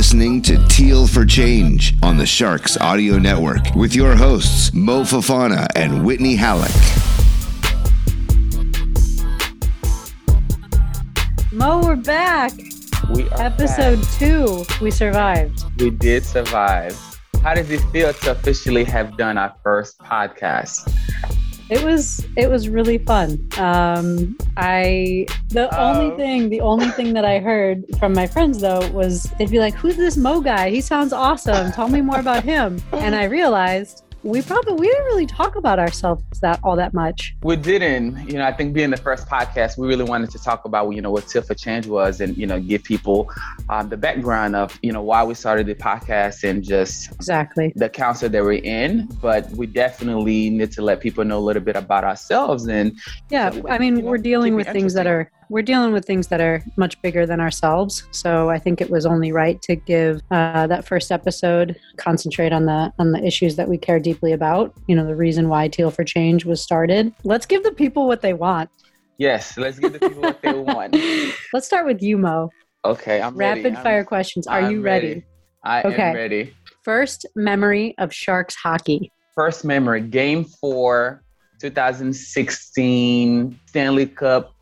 Listening to Teal for Change on the Sharks Audio Network with your hosts, Mo Fofana and Whitney Halleck. Mo, we're back. We are Episode back. two. We survived. We did survive. How does it feel to officially have done our first podcast? It was it was really fun. Um, I the only Oh. thing the only thing that I heard from my friends though was they'd be like, "Who's this Mo guy? He sounds awesome. Tell me more about him." And I realized we probably we didn't really talk about ourselves that all that much. We didn't, you know, I think being the first podcast, we really wanted to talk about, you know, what Teal for Change was and, you know, give people um, the background of, you know, why we started the podcast and just Exactly. the council that we're in. But we definitely need to let people know a little bit about ourselves and Yeah, So, I mean, we're dealing with things that are we're dealing with things that are much bigger than ourselves. So I think it was only right to give uh, that first episode concentrate on the on the issues that we care deeply about. You know, the reason why Teal for Change was started. Let's give the people what they want. yes, let's give the people what they want. Let's start with you, Mo. Okay, I'm ready. Rapid I'm- fire questions. Are I'm you ready? I Okay. am ready. First memory of Sharks hockey. first memory game four 2016 stanley cup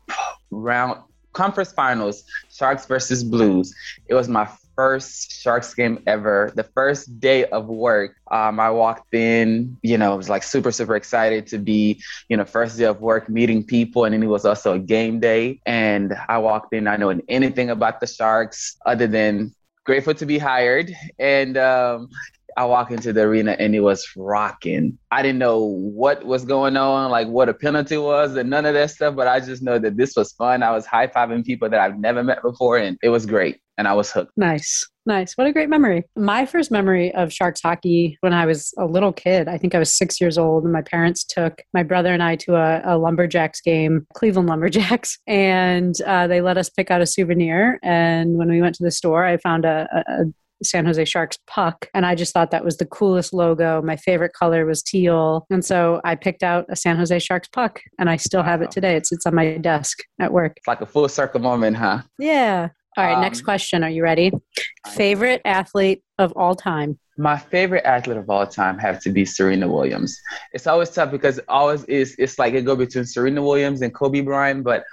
round conference finals sharks versus blues. It was my first sharks game ever. The first day of work um, i walked in you know i was like super super excited to be you know first day of work meeting people and then it was also a game day. And i walked in not knowing anything about the sharks other than grateful to be hired. And um, I walk into the arena and it was rocking. I didn't know what was going on, like what a penalty was, and none of that stuff. But I just know that this was fun. I was high fiving people that I've never met before, and it was great. And I was hooked. Nice. Nice. What a great memory. My first memory of Sharks hockey when I was a little kid, I think I was six years old, and my parents took my brother and I to a, a Lumberjacks game, Cleveland Lumberjacks, and uh, they let us pick out a souvenir. And when we went to the store, I found a, a, a San Jose Sharks puck. And I just thought that was the coolest logo. My favorite color was teal. And so I picked out a San Jose Sharks puck and I still have it today. It sits on my desk at work. It's like a full circle moment, huh? Yeah. All right. next Um, question. Are you ready? Favorite athlete of all time? My favorite athlete of all time have to be Serena Williams. It's always tough because always is it's like it go between Serena Williams and Kobe Bryant, but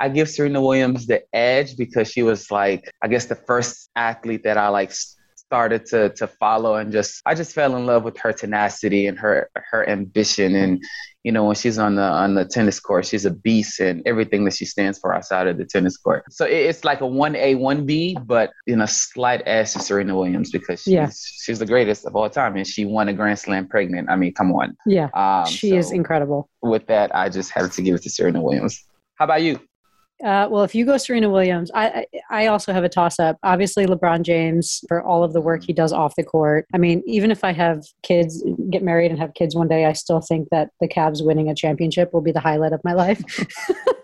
I give Serena Williams the edge because she was like I guess the first athlete that I like started to to follow and just I just fell in love with her tenacity and her her ambition and you know when she's on the on the tennis court she's a beast and everything that she stands for outside of the tennis court. So it, it's like a 1A 1B but in a slight edge to Serena Williams because she's Yeah. she's the greatest of all time and she won a grand slam pregnant. I mean, come on. Yeah. Um, she is incredible. with that I just have to give it to Serena Williams. How about you? Uh, well, if you go Serena Williams, I, I also have a toss up. Obviously, LeBron James for all of the work he does off the court. I mean, even if I have kids, get married and have kids one day, I still think that the Cavs winning a championship will be the highlight of my life.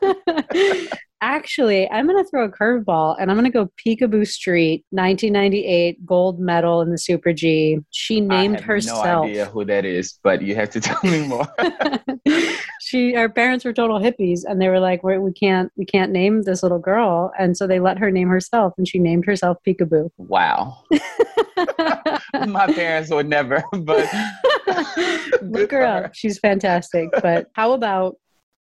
Actually, I'm going to throw a curveball and I'm going to go Peekaboo Street, 1998 gold medal in the Super G. She named I have herself. no idea who that is, but you have to tell me more. she our parents were total hippies and they were like we we can't we can't name this little girl and so they let her name herself and she named herself peekaboo wow. My parents would never, but look Good her up she's fantastic but how about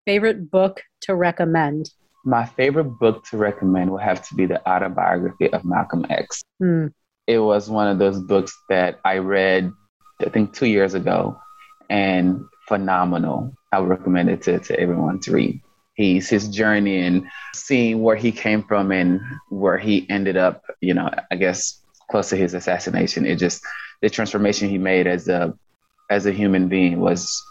favorite book to recommend My favorite book to recommend would have to be the autobiography of Malcolm X. Hmm. It was one of those books that I read, I think, two years ago, and phenomenal. I would recommend it to, to everyone to read. He's his journey and seeing where he came from and where he ended up, you know, I guess close to his assassination. It just the transformation he made as a as a human being was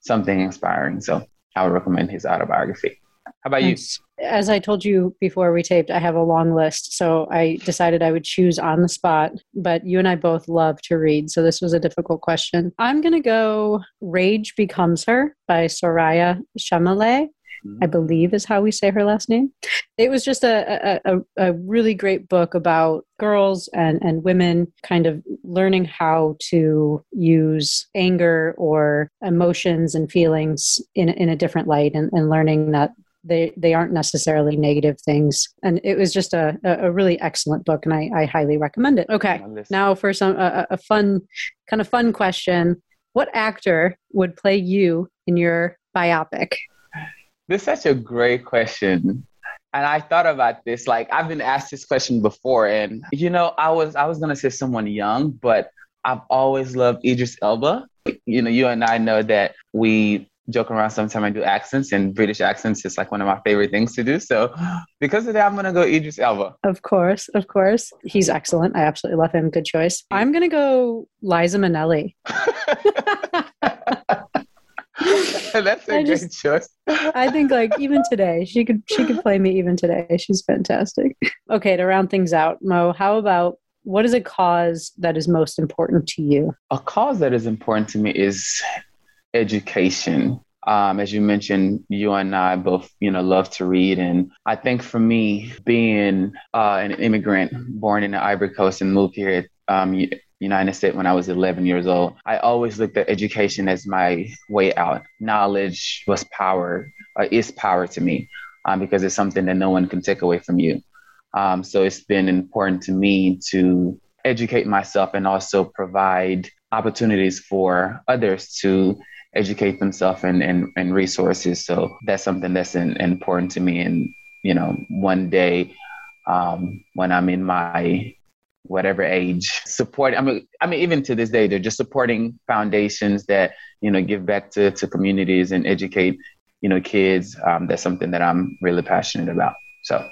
something inspiring. So I would recommend his autobiography. How about you? As I told you before we taped, I have a long list. So I decided I would choose on the spot, but you and I both love to read. So this was a difficult question. I'm going to go Rage Becomes Her by Soraya Chemaly. I mm-hmm. believe is how we say her last name. It was just a, a, a, really great book about girls and, and women kind of learning how to use anger or emotions and feelings in, in a different light and, and learning that they they aren't necessarily negative things. And it was just a, a really excellent book and I, I highly recommend it. Okay. Now for some a, a fun kind of fun question. What actor would play you in your biopic? This is such a great question. And I thought about this, like I've been asked this question before, and you know, I was I was gonna say someone young, but I've always loved Idris Elba. You know, you and I know that we joke around sometimes I do accents and British accents is like one of my favorite things to do. So because of that, I'm gonna go Idris Elba. Of course, of course. He's excellent. I absolutely love him. Good choice. I'm gonna go Liza Minnelli. That's a I great just, choice. I think like even today, she could she could play me even today. She's fantastic. Okay, to round things out, Mo, how about what is a cause that is most important to you? A cause that is important to me is education. Um, as you mentioned, you and I both, you know, love to read, and I think for me, being uh, an immigrant born in the Ivory Coast and moved here um, United States when I was 11 years old. I always looked at education as my way out. Knowledge was power, uh, is power to me, um, because it's something that no one can take away from you. Um, so it's been important to me to educate myself and also provide opportunities for others to educate themselves and, and, and resources. So that's something that's in, important to me. And, you know, one day um, when I'm in my whatever age support i mean i mean even to this day they're just supporting foundations that you know give back to, to communities and educate you know kids um, that's something that i'm really passionate about so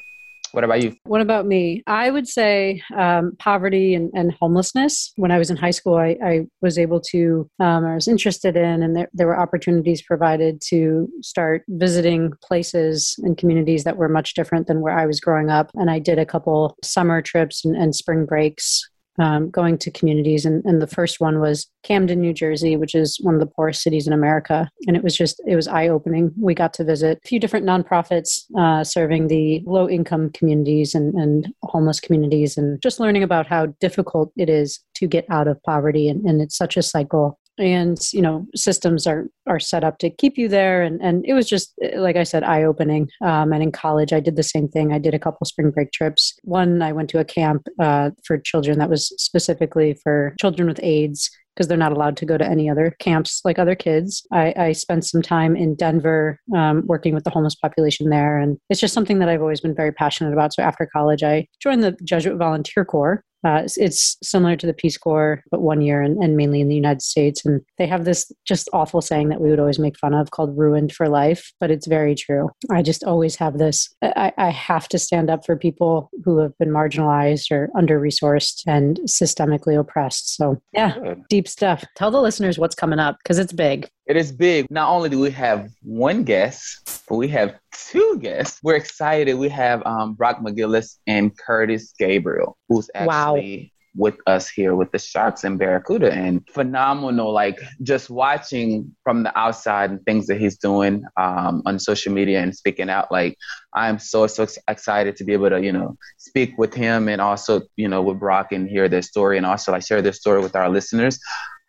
what about you? What about me? I would say um, poverty and, and, homelessness. When I was in high school, I, I was able to, um, I was interested in, and there, there were opportunities provided to start visiting places and communities that were much different than where I was growing up. And I did a couple summer trips and, and spring breaks um, going to communities. And, and the first one was Camden, New Jersey, which is one of the poorest cities in America. And it was just, it was eye opening. We got to visit a few different nonprofits uh, serving the low income communities and, and homeless communities and just learning about how difficult it is to get out of poverty. And, and it's such a cycle and you know systems are are set up to keep you there. And and it was just like i said eye opening um, and in college i did the same thing. I did a couple spring break trips. One i went to a camp uh, for children that was specifically for children with aids because they're not allowed to go to any other camps like other kids. I, I spent some time in Denver um, working with the homeless population there, and it's just something that I've always been very passionate about. So after college, I joined the Jesuit Volunteer Corps, uh, it's, similar to the Peace Corps, but one year and, and, mainly in the United States. And they have this just awful saying that we would always make fun of called ruined for life, but it's very true. I just always have this. I, I have to stand up for people who have been marginalized or under resourced and systemically oppressed. So, yeah, Good. deep stuff. Tell the listeners what's coming up because it's big. It is big. Not only do we have one guest, we have two guests. We're excited. We have um, Brock McGillis and Curtis Gabriel, who's actually wow. with us here with the Sharks and Barracuda. And phenomenal, like just watching from the outside and things that he's doing um, on social media and speaking out. Like I'm so, so excited to be able to, you know, speak with him and also, you know, with Brock and hear their story and also like share their story with our listeners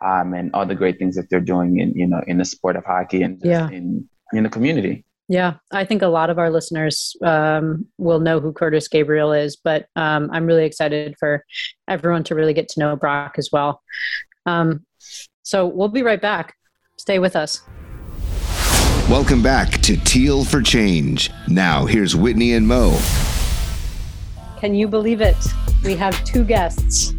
um, and all the great things that they're doing in you know in the sport of hockey and yeah. in in the community. Yeah, I think a lot of our listeners um, will know who Curtis Gabriel is, but um, I'm really excited for everyone to really get to know Brock as well. Um, so we'll be right back. Stay with us. Welcome back to Teal for Change. Now, here's Whitney and Mo. Can you believe it? We have two guests.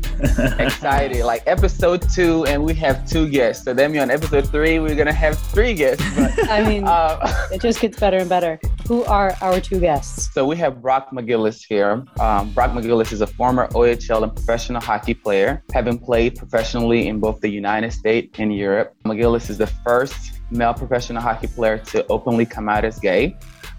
Excited. Like episode two, and we have two guests. So then on episode three, we're gonna have three guests. But, I mean, uh, it just gets better and better. Who are our two guests? So we have Brock McGillis here. Um, Brock McGillis is a former OHL and professional hockey player, having played professionally in both the United States and Europe. McGillis is the first male professional hockey player to openly come out as gay.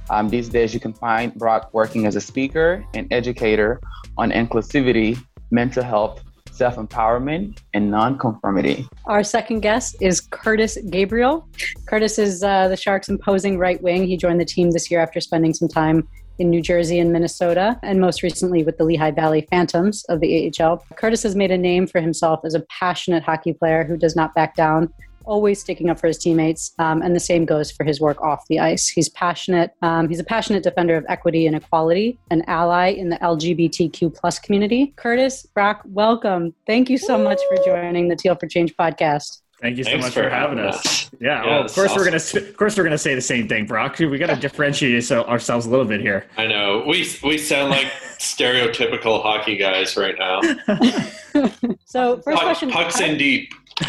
Um, these days, you can find Brock working as a speaker and educator on inclusivity, mental health, self empowerment, and nonconformity. Our second guest is Curtis Gabriel. Curtis is uh, the Sharks' imposing right wing. He joined the team this year after spending some time in New Jersey and Minnesota, and most recently with the Lehigh Valley Phantoms of the AHL. Curtis has made a name for himself as a passionate hockey player who does not back down always sticking up for his teammates. Um, and the same goes for his work off the ice. He's passionate. Um, he's a passionate defender of equity and equality, an ally in the LGBTQ plus community. Curtis Brock, welcome. Thank you so much for joining the Teal for Change podcast. Thank you so Thanks much for, for having us. us. Yeah, yeah well, of course awesome. we're gonna of course we're gonna say the same thing, Brock. We got to differentiate so ourselves a little bit here. I know we we sound like stereotypical hockey guys right now. so first Puck, question: pucks in deep.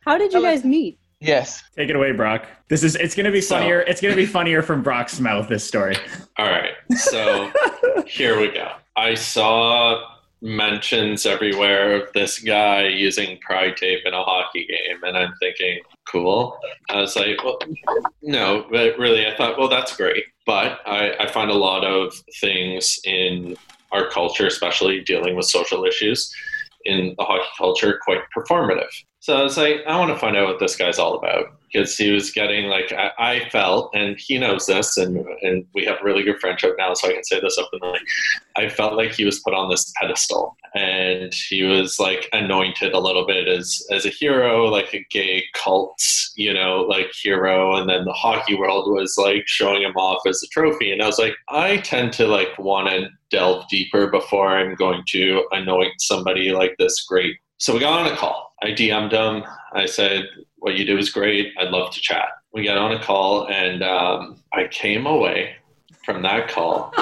How did you guys meet? Yes. Take it away, Brock. This is it's gonna be funnier. So, it's gonna be funnier from Brock's mouth, this story. All right. So here we go. I saw mentions everywhere of this guy using pride tape in a hockey game and I'm thinking, cool. I was like, well no, but really I thought, well that's great. But I, I find a lot of things in our culture, especially dealing with social issues, in the hockey culture quite performative. So I was like, I want to find out what this guy's all about because he was getting like I, I, felt, and he knows this, and and we have a really good friendship now, so I can say this openly. I felt like he was put on this pedestal, and he was like anointed a little bit as as a hero, like a gay cult, you know, like hero, and then the hockey world was like showing him off as a trophy, and I was like, I tend to like want to delve deeper before I'm going to anoint somebody like this great. So we got on a call. I DM'd him. I said, What you do is great. I'd love to chat. We got on a call, and um, I came away from that call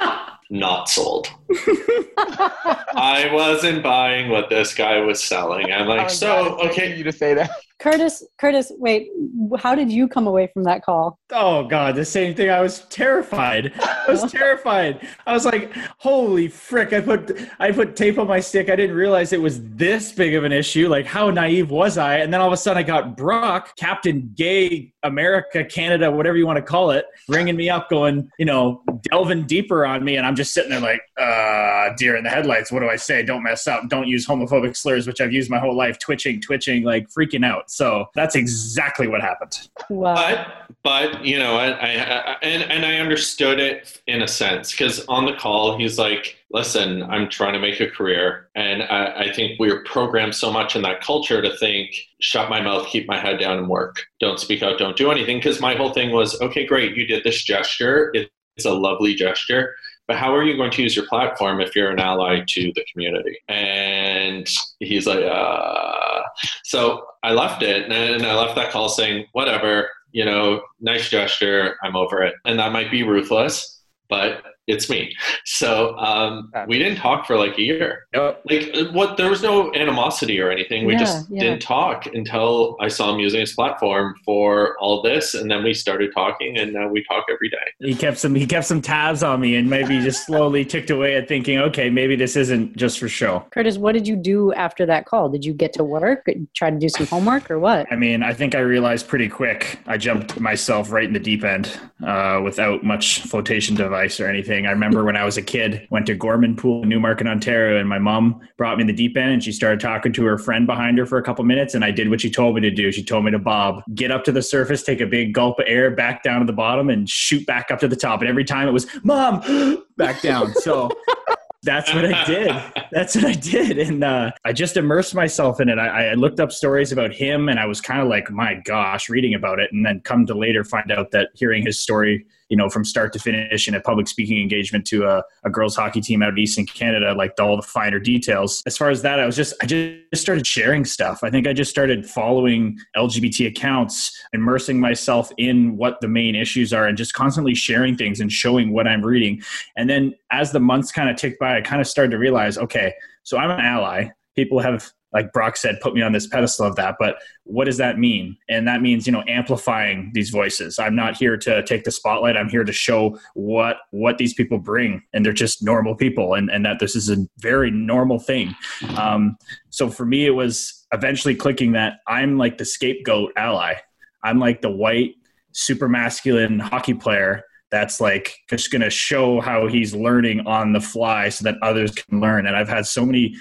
not sold. I wasn't buying what this guy was selling. I'm like, so okay, you to say that. Curtis, Curtis, wait, how did you come away from that call? Oh God, the same thing. I was terrified. I was terrified. I was like, holy frick! I put I put tape on my stick. I didn't realize it was this big of an issue. Like, how naive was I? And then all of a sudden, I got Brock, Captain Gay America, Canada, whatever you want to call it, ringing me up, going, you know, delving deeper on me, and I'm just sitting there like, uh, deer in the headlights. What do I say? Don't mess up. Don't use homophobic slurs, which I've used my whole life. Twitching, twitching, like freaking out. So that's exactly what happened. Wow. But, but you know, I, I, I and and I understood it in a sense because on the call he's like, "Listen, I'm trying to make a career, and I, I think we're programmed so much in that culture to think, shut my mouth, keep my head down, and work. Don't speak out, don't do anything." Because my whole thing was, okay, great, you did this gesture. It's a lovely gesture but how are you going to use your platform if you're an ally to the community? And he's like, uh. so I left it and I left that call saying, whatever, you know, nice gesture, I'm over it. And that might be ruthless, but it's me. So um, we didn't talk for like a year. Yep. Like what? There was no animosity or anything. We yeah, just yeah. didn't talk until I saw him using his platform for all this, and then we started talking, and now we talk every day. He kept some. He kept some tabs on me, and maybe just slowly ticked away at thinking, okay, maybe this isn't just for show. Curtis, what did you do after that call? Did you get to work? Try to do some homework, or what? I mean, I think I realized pretty quick. I jumped myself right in the deep end uh, without much flotation device or anything I remember when I was a kid, went to Gorman Pool in Newmarket, Ontario, and my mom brought me in the deep end and she started talking to her friend behind her for a couple minutes. And I did what she told me to do. She told me to bob, get up to the surface, take a big gulp of air back down to the bottom, and shoot back up to the top. And every time it was, Mom, back down. So that's what I did. That's what I did. And uh, I just immersed myself in it. I, I, looked up stories about him and I was kind of like, my gosh, reading about it. And then come to later find out that hearing his story you know, from start to finish in a public speaking engagement to a, a girls hockey team out east in Canada, like all the finer details. As far as that, I was just, I just started sharing stuff. I think I just started following LGBT accounts, immersing myself in what the main issues are and just constantly sharing things and showing what I'm reading. And then as the months kind of ticked by, I kind of started to realize, okay, so I'm an ally. People have like Brock said, put me on this pedestal of that. But what does that mean? And that means, you know, amplifying these voices. I'm not here to take the spotlight. I'm here to show what what these people bring. And they're just normal people and, and that this is a very normal thing. Um, so for me, it was eventually clicking that I'm like the scapegoat ally. I'm like the white super masculine hockey player that's like just going to show how he's learning on the fly so that others can learn. And I've had so many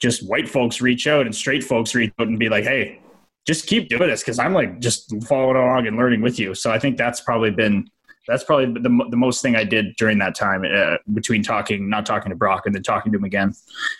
just white folks reach out and straight folks reach out and be like, hey, just keep doing this because I'm like just following along and learning with you. So I think that's probably been that's probably the, the most thing I did during that time uh, between talking, not talking to Brock, and then talking to him again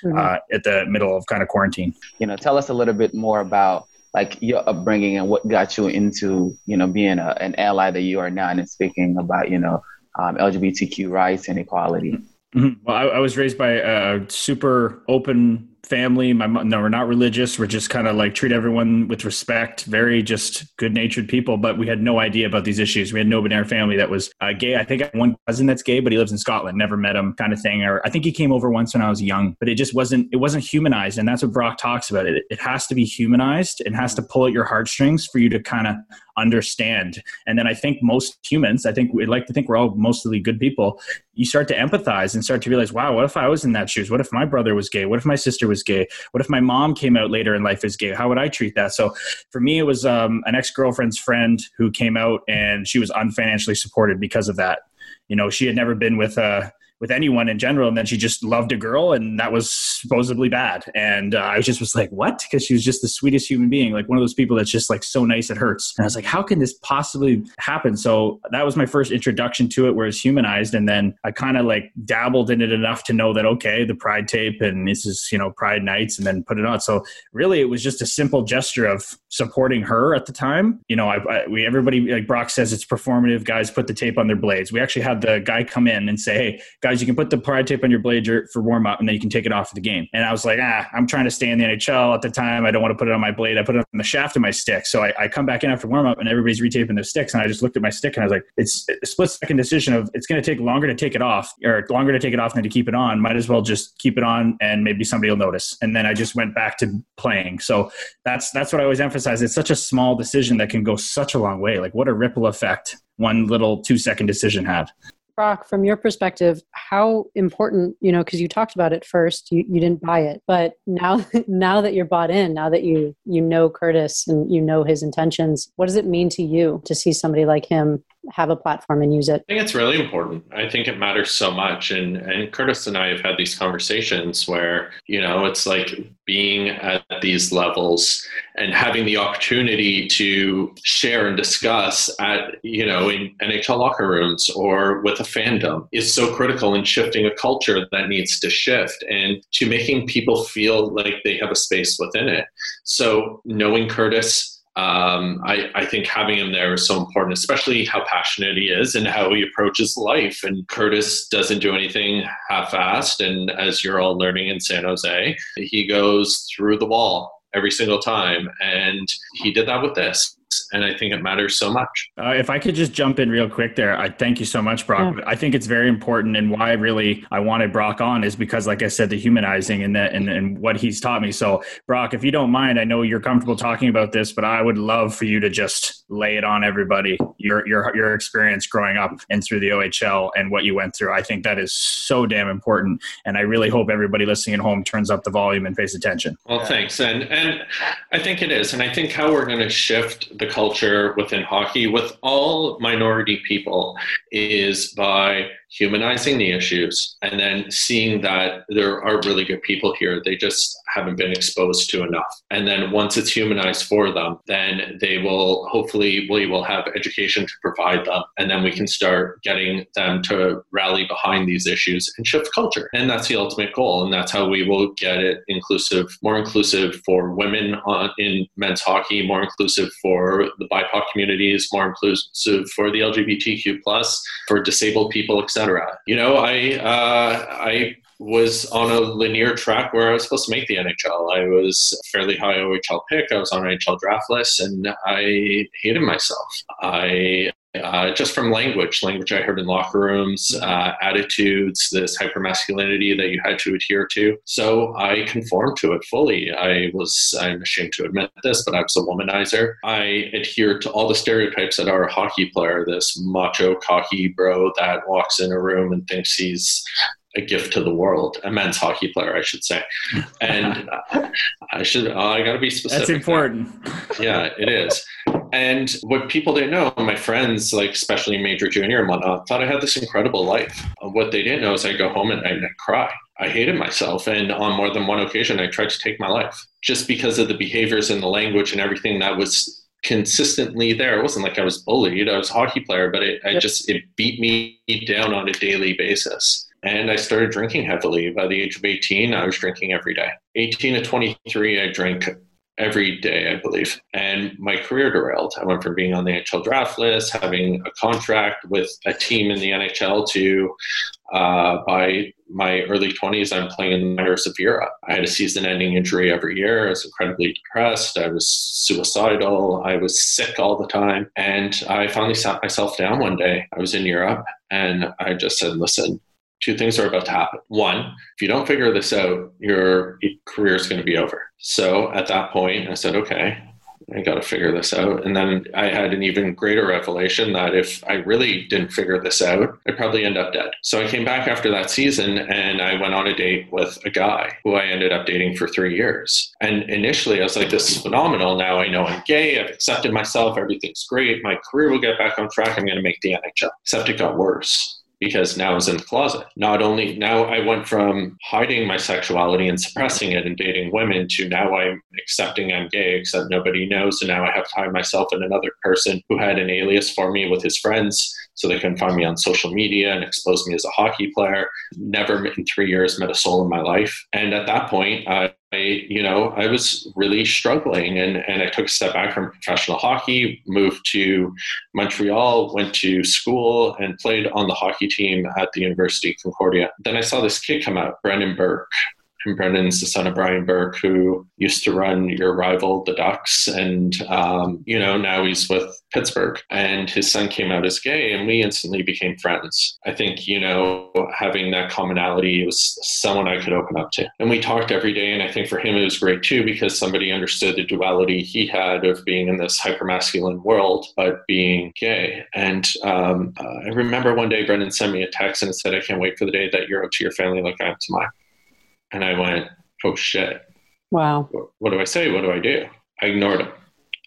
mm-hmm. uh, at the middle of kind of quarantine. You know, tell us a little bit more about like your upbringing and what got you into you know being a, an ally that you are now and speaking about you know um, LGBTQ rights and equality. Mm-hmm. Well, I, I, was raised by a super open family. My mom, no, we're not religious. We're just kind of like treat everyone with respect. Very just good natured people. But we had no idea about these issues. We had nobody in our family that was uh, gay. I think I have one cousin that's gay, but he lives in Scotland. Never met him, kind of thing. Or I think he came over once when I was young, but it just wasn't. It wasn't humanized, and that's what Brock talks about. It it has to be humanized. It has to pull at your heartstrings for you to kind of understand. And then I think most humans, I think we like to think we're all mostly good people. You start to empathize and start to realize, wow, what if I was in that shoes? What if my brother was gay? What if my sister was gay? What if my mom came out later in life as gay? How would I treat that? So for me, it was um, an ex girlfriend's friend who came out and she was unfinancially supported because of that. You know, she had never been with a with anyone in general. And then she just loved a girl, and that was supposedly bad. And uh, I just was like, what? Because she was just the sweetest human being, like one of those people that's just like so nice it hurts. And I was like, how can this possibly happen? So that was my first introduction to it, where it's humanized. And then I kind of like dabbled in it enough to know that okay, the Pride tape, and this is you know Pride nights, and then put it on. So really, it was just a simple gesture of supporting her at the time. You know, I, I we everybody like Brock says it's performative. Guys put the tape on their blades. We actually had the guy come in and say, hey guys, you can put the pride tape on your blade for warm up and then you can take it off for the game. And I was like, ah, I'm trying to stay in the NHL at the time. I don't want to put it on my blade. I put it on the shaft of my stick. So I, I come back in after warm up and everybody's retaping their sticks. And I just looked at my stick and I was like, it's a split second decision of it's going to take longer to take it off or longer to take it off than to keep it on. Might as well just keep it on and maybe somebody will notice. And then I just went back to playing. So that's, that's what I always emphasize. It's such a small decision that can go such a long way. Like what a ripple effect one little two second decision had. Brock, from your perspective, how important, you know, because you talked about it first, you, you didn't buy it, but now now that you're bought in, now that you you know Curtis and you know his intentions, what does it mean to you to see somebody like him have a platform and use it? I think it's really important. I think it matters so much. And and Curtis and I have had these conversations where, you know, it's like being at these levels and having the opportunity to share and discuss at, you know, in NHL locker rooms or with a fandom is so critical in shifting a culture that needs to shift and to making people feel like they have a space within it. So knowing Curtis um, I, I, think having him there is so important, especially how passionate he is and how he approaches life. And Curtis doesn't do anything half-assed. And as you're all learning in San Jose, he goes through the wall every single time. And he did that with this and I think it matters so much. Uh, if I could just jump in real quick there, I thank you so much, Brock. Yeah. I think it's very important, and why really I wanted Brock on is because, like I said, the humanizing and that and, and what he's taught me. So, Brock, if you don't mind, I know you're comfortable talking about this, but I would love for you to just lay it on everybody your your your experience growing up and through the OHL and what you went through. I think that is so damn important, and I really hope everybody listening at home turns up the volume and pays attention. Well, thanks, and and I think it is, and I think how we're going to shift the culture within hockey with all minority people is by humanizing the issues and then seeing that there are really good people here. They just haven't been exposed to enough. And then once it's humanized for them, then they will hopefully we will have education to provide them. And then we can start getting them to rally behind these issues and shift culture. And that's the ultimate goal. And that's how we will get it inclusive, more inclusive for women on, in men's hockey, more inclusive for the BIPOC communities, more inclusive for the LGBTQ plus, for disabled people, etc you know, I uh, I was on a linear track where I was supposed to make the NHL. I was a fairly high OHL pick. I was on NHL draft list, and I hated myself. I uh, just from language, language I heard in locker rooms, uh, attitudes, this hypermasculinity that you had to adhere to. So I conformed to it fully. I was, I'm ashamed to admit this, but I was a womanizer. I adhered to all the stereotypes that are a hockey player, this macho, cocky bro that walks in a room and thinks he's a gift to the world, a men's hockey player, I should say. And I should, oh, I got to be specific. That's important. yeah, it is And what people didn't know, my friends, like especially major junior and whatnot, thought I had this incredible life. Uh, what they didn't know is I'd go home at night and I'd cry. I hated myself. And on more than one occasion, I tried to take my life just because of the behaviors and the language and everything that was consistently there. It wasn't like I was bullied. I was a hockey player, but it, I just, it beat me down on a daily basis. And I started drinking heavily. By the age of 18, I was drinking every day. 18 to 23, I drank every day, I believe. And my career derailed. I went from being on the NHL draft list, having a contract with a team in the NHL, to uh, by my early 20s, I'm playing in the minors of Europe. I had a season ending injury every year. I was incredibly depressed. I was suicidal. I was sick all the time. And I finally sat myself down one day. I was in Europe and I just said, listen, two things are about to happen. One, if you don't figure this out, your career is going to be over. So at that point, I said, okay, I got to figure this out. And then I had an even greater revelation that if I really didn't figure this out, I'd probably end up dead. So I came back after that season and I went on a date with a guy who I ended up dating for three years. And initially I was like, this is phenomenal. Now I know I'm gay. I've accepted myself. Everything's great. My career will get back on track. I'm going to make the NHL. Except it got worse because now I was in the closet. Not only now I went from hiding my sexuality and suppressing it and dating women to now I'm accepting I'm gay, except nobody knows. And now I have to hide myself in another person who had an alias for me with his friends so they can find me on social media and expose me as a hockey player. Never in three years met a soul in my life. And at that point, I, you know, I was really struggling and, and I took a step back from professional hockey, moved to Montreal, went to school and played on the hockey team at the University of Concordia. Then I saw this kid come out, Brendan Burke, and Brendan's the son of Brian Burke, who used to run your rival, the Ducks, and um, you know now he's with Pittsburgh. And his son came out as gay, and we instantly became friends. I think you know having that commonality was someone I could open up to, and we talked every day. And I think for him it was great too because somebody understood the duality he had of being in this hypermasculine world but being gay. And um, uh, I remember one day Brendan sent me a text and said, "I can't wait for the day that you're up to your family like I am to mine." And I went, oh shit. Wow. What, do I say? What do I do? I ignored him.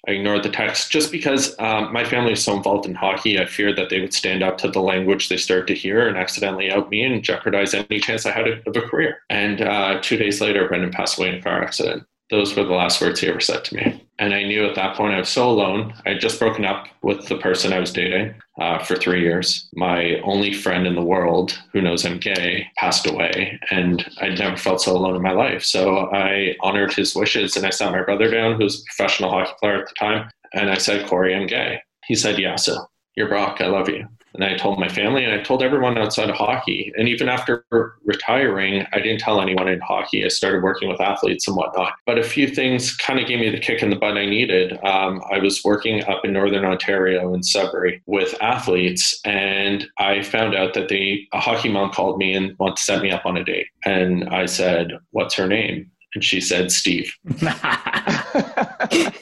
I ignored the text just because um, my family is so involved in hockey. I feared that they would stand up to the language they started to hear and accidentally out me and jeopardize any chance I had of a career. And uh, two days later, Brendan passed away in a car accident. Those were the last words he ever said to me. And I knew at that point I was so alone. I had just broken up with the person I was dating uh, for three years. My only friend in the world who knows I'm gay passed away, and I'd never felt so alone in my life. So I honored his wishes and I sat my brother down, who was a professional hockey player at the time, and I said, Corey, I'm gay. He said, Yeah, so you're Brock. I love you. And I told my family and I told everyone outside of hockey. And even after retiring, I didn't tell anyone in hockey. I started working with athletes and whatnot. But a few things kind of gave me the kick in the butt I needed. Um, I was working up in Northern Ontario in Sudbury with athletes, and I found out that they, a hockey mom called me and wanted to set me up on a date. And I said, What's her name? And she said, Steve.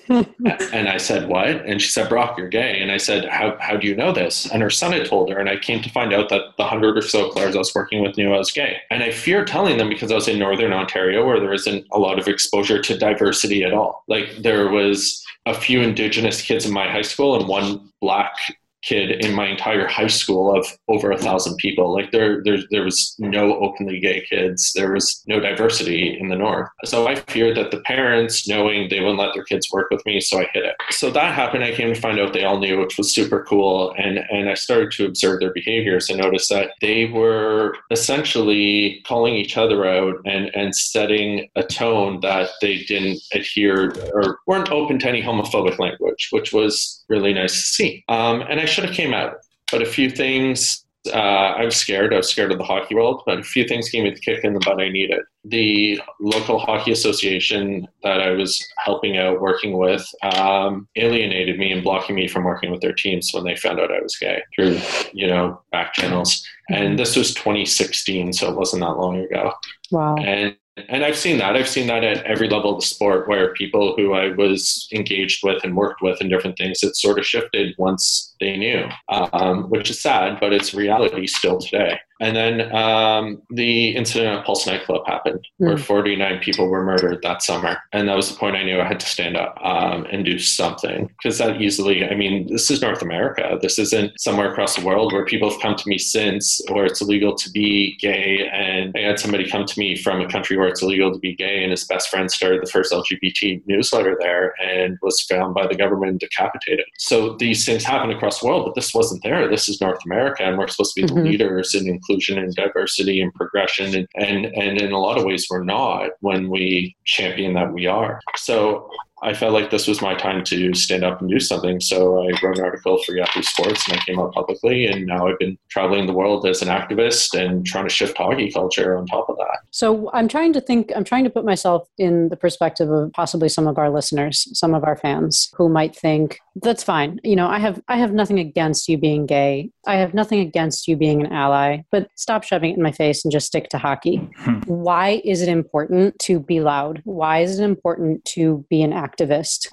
and I said, What? And she said, Brock, you're gay. And I said, how, how do you know this? And her son had told her. And I came to find out that the hundred or so players I was working with knew I was gay. And I feared telling them because I was in Northern Ontario where there isn't a lot of exposure to diversity at all. Like there was a few Indigenous kids in my high school and one black kid in my entire high school of over a thousand people. Like there, there, there was no openly gay kids. There was no diversity in the north. So I feared that the parents, knowing they wouldn't let their kids work with me, so I hid it. So that happened. I came to find out they all knew, which was super cool. And and I started to observe their behaviors and notice that they were essentially calling each other out and and setting a tone that they didn't adhere or weren't open to any homophobic language, which was really nice to see. Um, and I should have came out, but a few things. Uh, I was scared. I was scared of the hockey world, but a few things gave me the kick in the butt I needed. The local hockey association that I was helping out, working with, um, alienated me and blocking me from working with their teams when they found out I was gay through, you know, back channels. And this was 2016, so it wasn't that long ago. Wow. And and I've seen that. I've seen that at every level of the sport where people who I was engaged with and worked with and different things, it sort of shifted once they knew, um, which is sad, but it's reality still today. And then um, the incident at Pulse nightclub happened, mm. where 49 people were murdered that summer, and that was the point I knew I had to stand up um, and do something because that easily. I mean, this is North America. This isn't somewhere across the world where people have come to me since, or it's illegal to be gay. And I had somebody come to me from a country where it's illegal to be gay, and his best friend started the first LGBT newsletter there and was found by the government and decapitated. So these things happen across the world, but this wasn't there. This is North America, and we're supposed to be mm-hmm. the leaders in inclusion and diversity and progression. And, and, and in a lot of ways, we're not when we champion that we are. So I felt like this was my time to stand up and do something. So I wrote an article for Yahoo Sports and I came out publicly. And now I've been traveling the world as an activist and trying to shift hockey culture on top of that. So I'm trying to think, I'm trying to put myself in the perspective of possibly some of our listeners, some of our fans who might think, that's fine. You know, I have I have nothing against you being gay. I have nothing against you being an ally, but stop shoving it in my face and just stick to hockey. Hmm. Why is it important to be loud? Why is it important to be an activist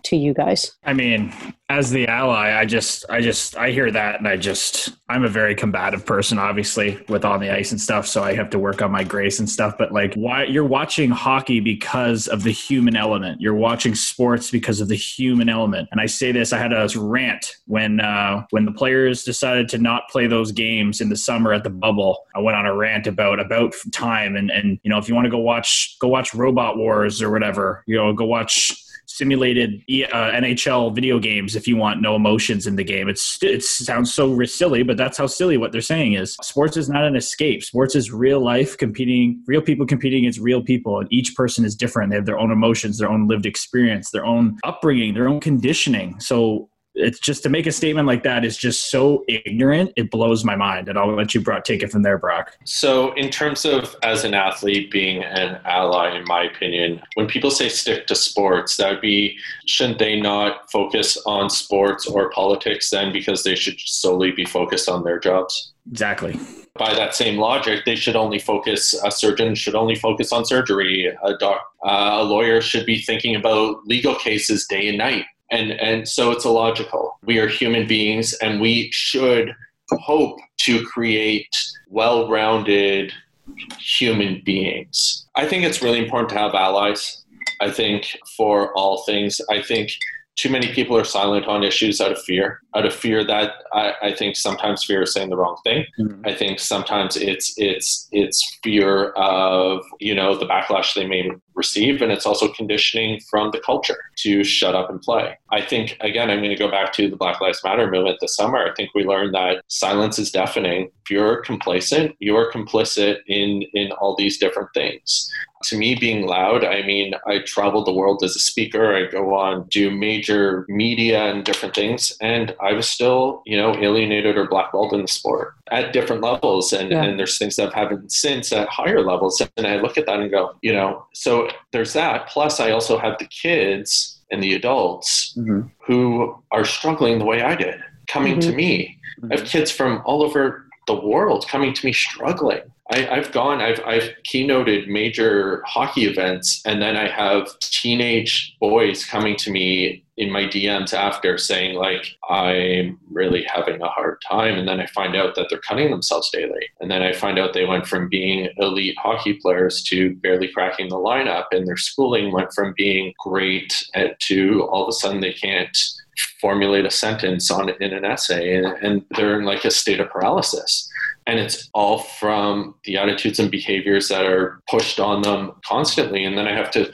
to you guys? I mean, as the ally, I just I just I hear that and I just I'm a very combative person obviously with on the ice and stuff, so I have to work on my grace and stuff, but like why you're watching hockey because of the human element. You're watching sports because of the human element. And I say this I had a rant when uh, when the players decided to not play those games in the summer at the bubble. I went on a rant about about time and and you know if you want to go watch go watch Robot Wars or whatever, you know go watch simulated uh, NHL video games if you want no emotions in the game. It's it sounds so silly, but that's how silly what they're saying is. Sports is not an escape. Sports is real life competing, real people competing against real people, and each person is different. They have their own emotions, their own lived experience, their own upbringing, their own conditioning. So it's just to make a statement like that is just so ignorant. It blows my mind. And I'll let you Brock, take it from there, Brock. So, in terms of as an athlete being an ally, in my opinion, when people say stick to sports, that would be shouldn't they not focus on sports or politics then because they should solely be focused on their jobs? Exactly. By that same logic, they should only focus. A surgeon should only focus on surgery. A doc, uh, a lawyer should be thinking about legal cases day and night and and so it's illogical. We are human beings and we should hope to create well-rounded human beings. I think it's really important to have allies i think for all things. I think too many people are silent on issues out of fear out of fear that I, I think sometimes fear is saying the wrong thing. Mm-hmm. i think sometimes it's it's it's fear of you know the backlash they may receive and it's also conditioning from the culture to shut up and play. I think again i'm going to go back to the black lives matter movement this summer. I think we learned that silence is deafening. If you're complacent you're complicit in in all these different things. To me being loud i mean i travel the world as a speaker. I go on do major media and different things and i was still you know alienated or blackballed in the sport at different levels. And, yeah. and there's things that have happened since at higher levels. And i look at that and go you know so there's that. Plus i also have the kids and the adults mm-hmm. who are struggling the way i did coming mm-hmm. to me i have kids from all over the world coming to me struggling. I, have gone, I've, I've keynoted major hockey events, and then I have teenage boys coming to me in my DMs after saying, like, I'm really having a hard time. And then I find out that they're cutting themselves daily. And then I find out they went from being elite hockey players to barely cracking the lineup, and their schooling went from being great at, to all of a sudden they can't formulate a sentence on in an essay and, and they're in like a state of paralysis and it's all from the attitudes and behaviors that are pushed on them constantly and then i have to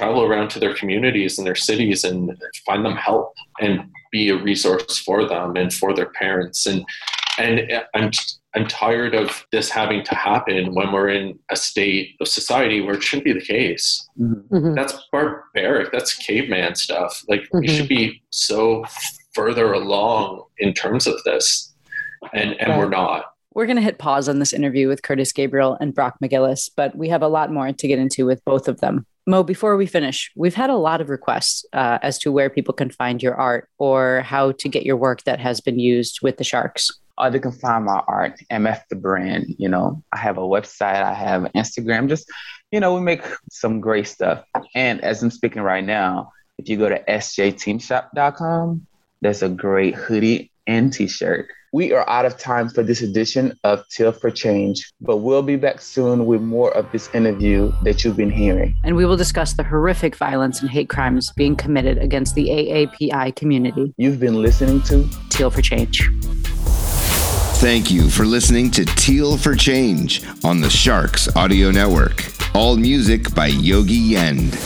travel around to their communities and their cities and find them help and be a resource for them and for their parents and and i'm i'm tired of this having to happen when we're in a state of society where it shouldn't be the case mm-hmm. mm-hmm. that's barbaric that's caveman stuff like mm-hmm. we should be so further along in terms of this and and we're not we're going to hit pause on this interview with Curtis Gabriel and Brock McGillis, but we have a lot more to get into with both of them. Mo, before we finish, we've had a lot of requests uh, as to where people can find your art or how to get your work that has been used with the Sharks. Oh, they can find my art, MF the brand. You know, I have a website, I have Instagram. Just, you know, we make some great stuff. And as I'm speaking right now, if you go to sjteamshop.com, there's a great hoodie and t-shirt. We are out of time for this edition of Teal for Change, but we'll be back soon with more of this interview that you've been hearing. And we will discuss the horrific violence and hate crimes being committed against the AAPI community. You've been listening to Teal for Change. Thank you for listening to Teal for Change on the Sharks Audio Network. All music by Yogi Yend.